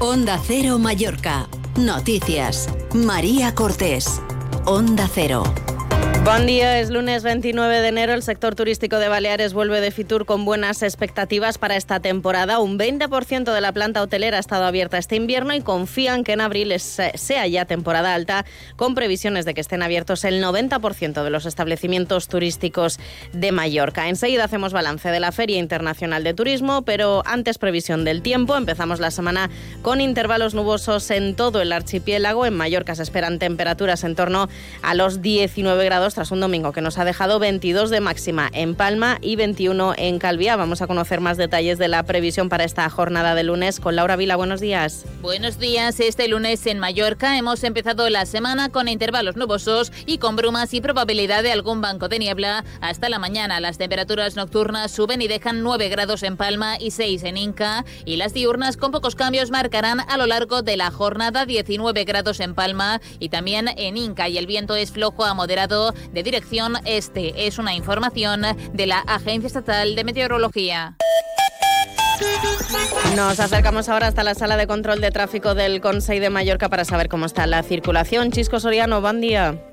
Onda Cero Mallorca. Noticias. María Cortés. Onda Cero. Buen día, es lunes 29 de enero. El sector turístico de Baleares vuelve de Fitur con buenas expectativas para esta temporada. Un 20% de la planta hotelera ha estado abierta este invierno y confían que en abril sea ya temporada alta, con previsiones de que estén abiertos el 90% de los establecimientos turísticos de Mallorca. Enseguida hacemos balance de la Feria Internacional de Turismo, pero antes previsión del tiempo. Empezamos la semana con intervalos nubosos en todo el archipiélago. En Mallorca se esperan temperaturas en torno a los 19 grados tras un domingo que nos ha dejado 22 de máxima en Palma y 21 en Calvía. Vamos a conocer más detalles de la previsión para esta jornada de lunes con Laura Vila. Buenos días. Buenos días. Este lunes en Mallorca hemos empezado la semana con intervalos nubosos y con brumas y probabilidad de algún banco de niebla. Hasta la mañana las temperaturas nocturnas suben y dejan 9 grados en Palma y 6 en Inca y las diurnas con pocos cambios marcarán a lo largo de la jornada 19 grados en Palma y también en Inca y el viento es flojo a moderado de dirección este. Es una información de la Agencia Estatal de Meteorología. Nos acercamos ahora hasta la sala de control de tráfico del Consejo de Mallorca para saber cómo está la circulación. Chisco Soriano, buen día.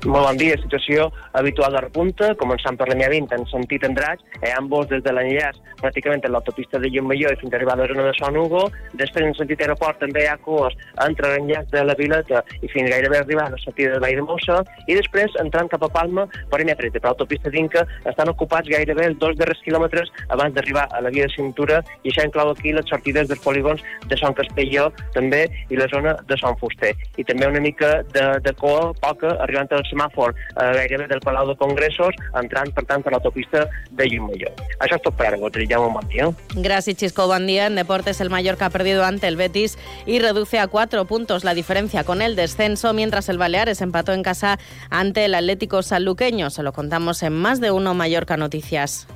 Dia. Situació habitual de repunta, començant per la mia 20 en sentit Andratx, eh, ambos des de l'enllaç pràcticament en l'autopista de Llumalló i fins a arribar a la zona de Son Hugo. Després en sentit aeroport també hi ha cues entre l'enllaç de la Vileta i fins gairebé arribar a la sortida de Vall de Mossa i després entrant cap a Palma per M30 per l'autopista d'Inca estan ocupats gairebé els dos darrers quilòmetres abans d'arribar a la via de cintura i això inclou aquí les sortides dels polígons de Son Castelló també i la zona de Son Fuster. I també una mica de, de coa, poca, arribant al semàfor eh, gairebé del Palau de Congressos, entrant, per tant, per l'autopista de Llumalló. Això és tot per ara, Gotri. un bon dia. Gracias, Chisco. Buen día. En deportes, el Mallorca ha perdido ante el Betis y reduce a cuatro puntos la diferencia con el descenso, mientras el Baleares empató en casa ante el Atlético Sanluqueño. Se lo contamos en más de uno Mallorca Noticias.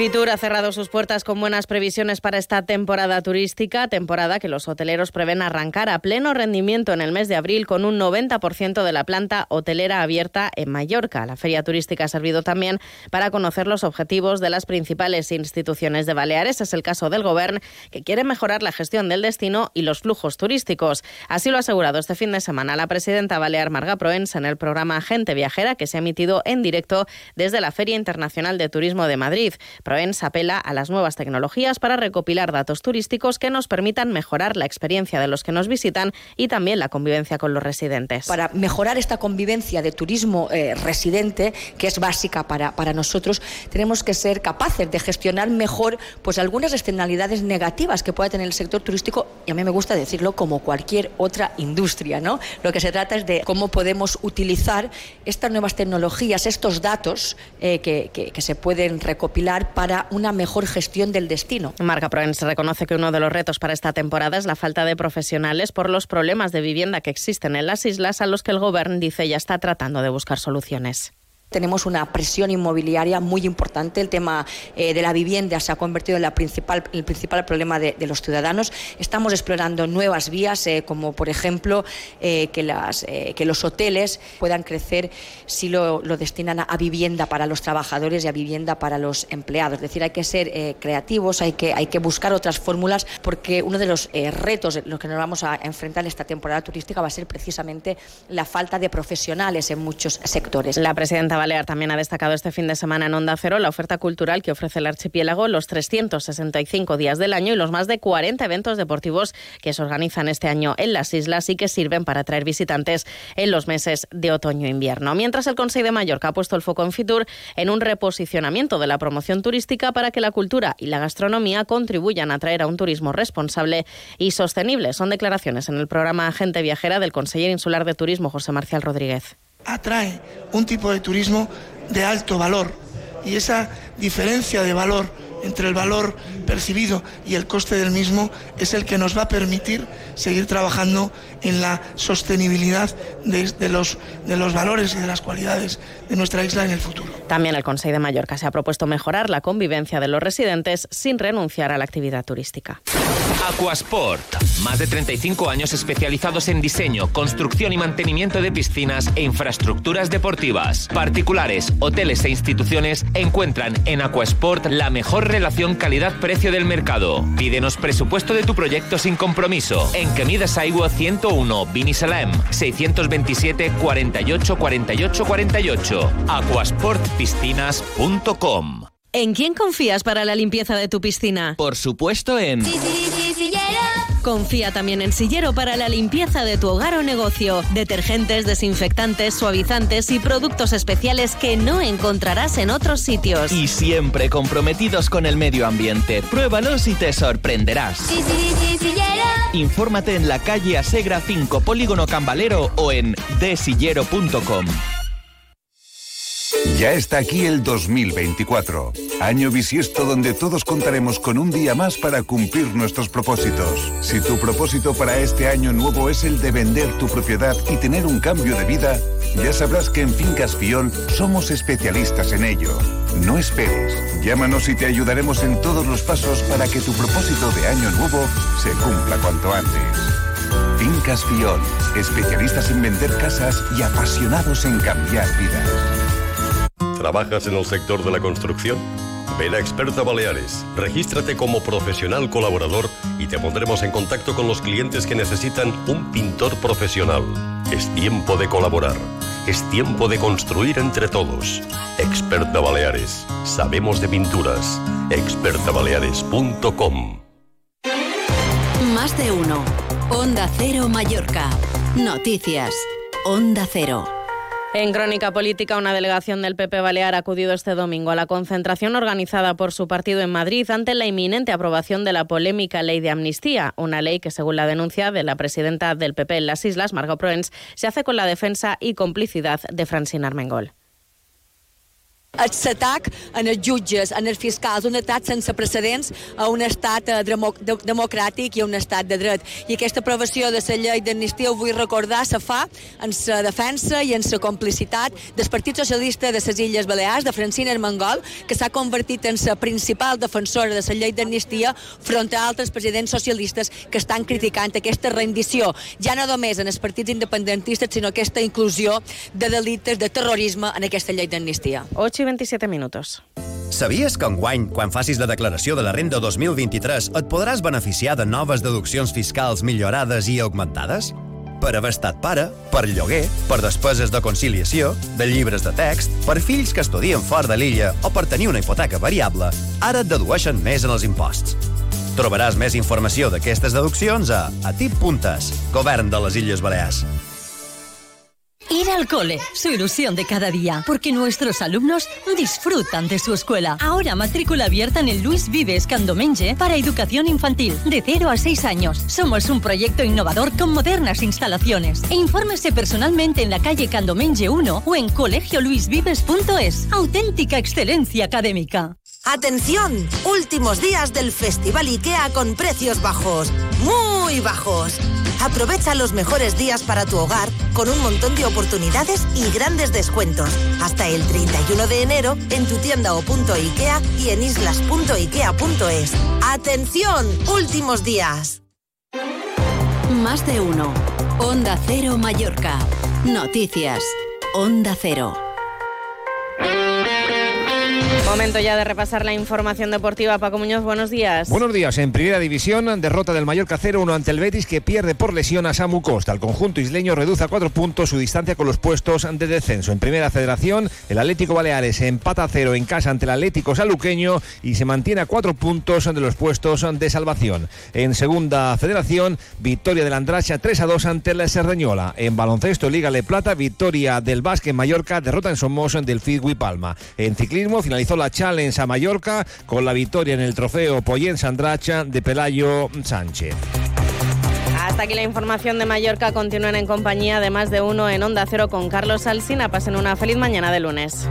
Fitur ha cerrado sus puertas con buenas previsiones para esta temporada turística, temporada que los hoteleros prevén arrancar a pleno rendimiento en el mes de abril con un 90% de la planta hotelera abierta en Mallorca. La feria turística ha servido también para conocer los objetivos de las principales instituciones de Baleares. Es el caso del Gobierno, que quiere mejorar la gestión del destino y los flujos turísticos. Así lo ha asegurado este fin de semana la presidenta Balear Marga Proens en el programa Gente Viajera que se ha emitido en directo desde la Feria Internacional de Turismo de Madrid. Proens apela a las nuevas tecnologías para recopilar datos turísticos que nos permitan mejorar la experiencia de los que nos visitan y también la convivencia con los residentes. Para mejorar esta convivencia de turismo eh, residente, que es básica para, para nosotros, tenemos que ser capaces de gestionar mejor pues, algunas externalidades negativas que pueda tener el sector turístico, y a mí me gusta decirlo como cualquier otra industria. ¿no? Lo que se trata es de cómo podemos utilizar estas nuevas tecnologías, estos datos eh, que, que, se pueden recopilar una mejor gestión del destino. Marca Proens reconoce que uno de los retos para esta temporada es la falta de profesionales por los problemas de vivienda que existen en las islas a los que el Gobierno dice ya está tratando de buscar soluciones. Tenemos una presión inmobiliaria muy importante. El tema eh, de la vivienda se ha convertido en el principal problema de, los ciudadanos. Estamos explorando nuevas vías, eh, como por ejemplo eh, que, los hoteles puedan crecer si lo, destinan a, vivienda para los trabajadores y a vivienda para los empleados. Es decir, hay que ser creativos, hay que, buscar otras fórmulas, porque uno de los retos los que nos vamos a enfrentar en esta temporada turística va a ser precisamente la falta de profesionales en muchos sectores. La presidenta Balear también ha destacado este fin de semana en Onda Cero la oferta cultural que ofrece el archipiélago, los 365 días del año y los más de 40 eventos deportivos que se organizan este año en las islas y que sirven para atraer visitantes en los meses de otoño e invierno. Mientras el Consejo de Mallorca ha puesto el foco en Fitur en un reposicionamiento de la promoción turística para que la cultura y la gastronomía contribuyan a atraer a un turismo responsable y sostenible. Son declaraciones en el programa Agente Viajera del consejero insular de Turismo José Marcial Rodríguez atrae un tipo de turismo de alto valor y esa diferencia de valor entre el valor percibido y el coste del mismo es el que nos va a permitir seguir trabajando en la sostenibilidad de, los, de los valores y de las cualidades de nuestra isla en el futuro. También el Consejo de Mallorca se ha propuesto mejorar la convivencia de los residentes sin renunciar a la actividad turística. Aquasport. Más de 35 años especializados en diseño, construcción y mantenimiento de piscinas e infraestructuras deportivas. Particulares, hoteles e instituciones encuentran en Aquasport la mejor relación calidad-precio del mercado. Pídenos presupuesto de tu proyecto sin compromiso. En Quemidas Aiwo 101, Vinisalem, 627 48 48 48. Aquasportpiscinas.com ¿En quién confías para la limpieza de tu piscina? Por supuesto en... Confía también en Sillero para la limpieza de tu hogar o negocio. Detergentes, desinfectantes, suavizantes y productos especiales que no encontrarás en otros sitios. Y siempre comprometidos con el medio ambiente. Pruébalos y te sorprenderás. Infórmate en la calle Asegra 5, Polígono Cambalero o en desillero.com. Ya está aquí el 2024, año bisiesto donde todos contaremos con un día más para cumplir nuestros propósitos. Si tu propósito para este año nuevo es el de vender tu propiedad y tener un cambio de vida, ya sabrás que en Fincas Fiol somos especialistas en ello. No esperes, llámanos y te ayudaremos en todos los pasos para que tu propósito de año nuevo se cumpla cuanto antes. Fincas Fiol, especialistas en vender casas y apasionados en cambiar vidas. ¿Trabajas en el sector de la construcción? Ven a Experta Baleares, regístrate como profesional colaborador y te pondremos en contacto con los clientes que necesitan un pintor profesional. Es tiempo de colaborar. Es tiempo de construir entre todos. Experta Baleares. Sabemos de pinturas. expertabaleares.com Más de uno. Onda Cero Mallorca. Noticias. Onda Cero. En Crónica Política, una delegación del PP Balear ha acudido este domingo a la concentración organizada por su partido en Madrid ante la inminente aprobación de la polémica ley de amnistía, una ley que, según la denuncia de la presidenta del PP en las islas, Margot Proens, se hace con la defensa y complicidad de Francina Armengol. L'atac en els jutges, en els fiscals, un atac sense precedents a un estat eh, demo, de, democràtic i a un estat de dret. I aquesta aprovació de la llei d'amnistia ho vull recordar, se fa en la defensa i en la complicitat del Partit Socialista de les Illes Balears, de Francina Armengol, que s'ha convertit en la principal defensora de la llei d'amnistia front a altres presidents socialistes que estan criticant aquesta rendició, ja no només en els partits independentistes, sinó aquesta inclusió de delictes de terrorisme en aquesta llei d'amnistia. 8 i 27 minuts. Sabies que enguany, quan facis la declaració de la renda 2023, et podràs beneficiar de noves deduccions fiscals millorades i augmentades? Per haver estat pare, per lloguer, per despeses de conciliació, de llibres de text, per fills que estudien fora de l'illa o per tenir una hipoteca variable, ara et dedueixen més en els imposts. Trobaràs més informació d'aquestes deduccions a atip.es, Govern de les Illes Balears. Ir al cole, su ilusión de cada día, porque nuestros alumnos disfrutan de su escuela. Ahora matrícula abierta en el Luis Vives Candomenge para educación infantil, de 0 a 6 años. Somos un proyecto innovador con modernas instalaciones. E infórmese personalmente en la calle Candomenge 1 o en colegioluisvives.es. Auténtica excelencia académica. Atención, últimos días del Festival IKEA con precios bajos, muy bajos. Aprovecha los mejores días para tu hogar con un montón de oportunidades y grandes descuentos. Hasta el 31 de enero en tu tienda o punto IKEA y en islas.ikea.es. Atención, últimos días. Más de uno. Onda Cero Mallorca. Noticias. Onda Cero. Momento ya de repasar la información deportiva. Paco Muñoz, buenos días. Buenos días. En primera división, derrota del Mallorca 0-1 ante el Betis que pierde por lesión a Samu Costa. El conjunto isleño reduce a cuatro puntos su distancia con los puestos de descenso. En primera federación, el Atlético Baleares empata a cero en casa ante el Atlético Saluqueño y se mantiene a cuatro puntos de los puestos de salvación. En segunda federación, victoria del Andracha 3 a 2 ante la Cerdeñola. En baloncesto, Liga Le Plata, victoria del en Mallorca, derrota en Somos del Fidwi Palma. En ciclismo, finalizó la Challenge a Mallorca con la victoria en el trofeo Poyen Sandracha de Pelayo Sánchez. Hasta aquí la información de Mallorca. Continúen en compañía de más de uno en Onda Cero con Carlos Alsina. Pasen una feliz mañana de lunes.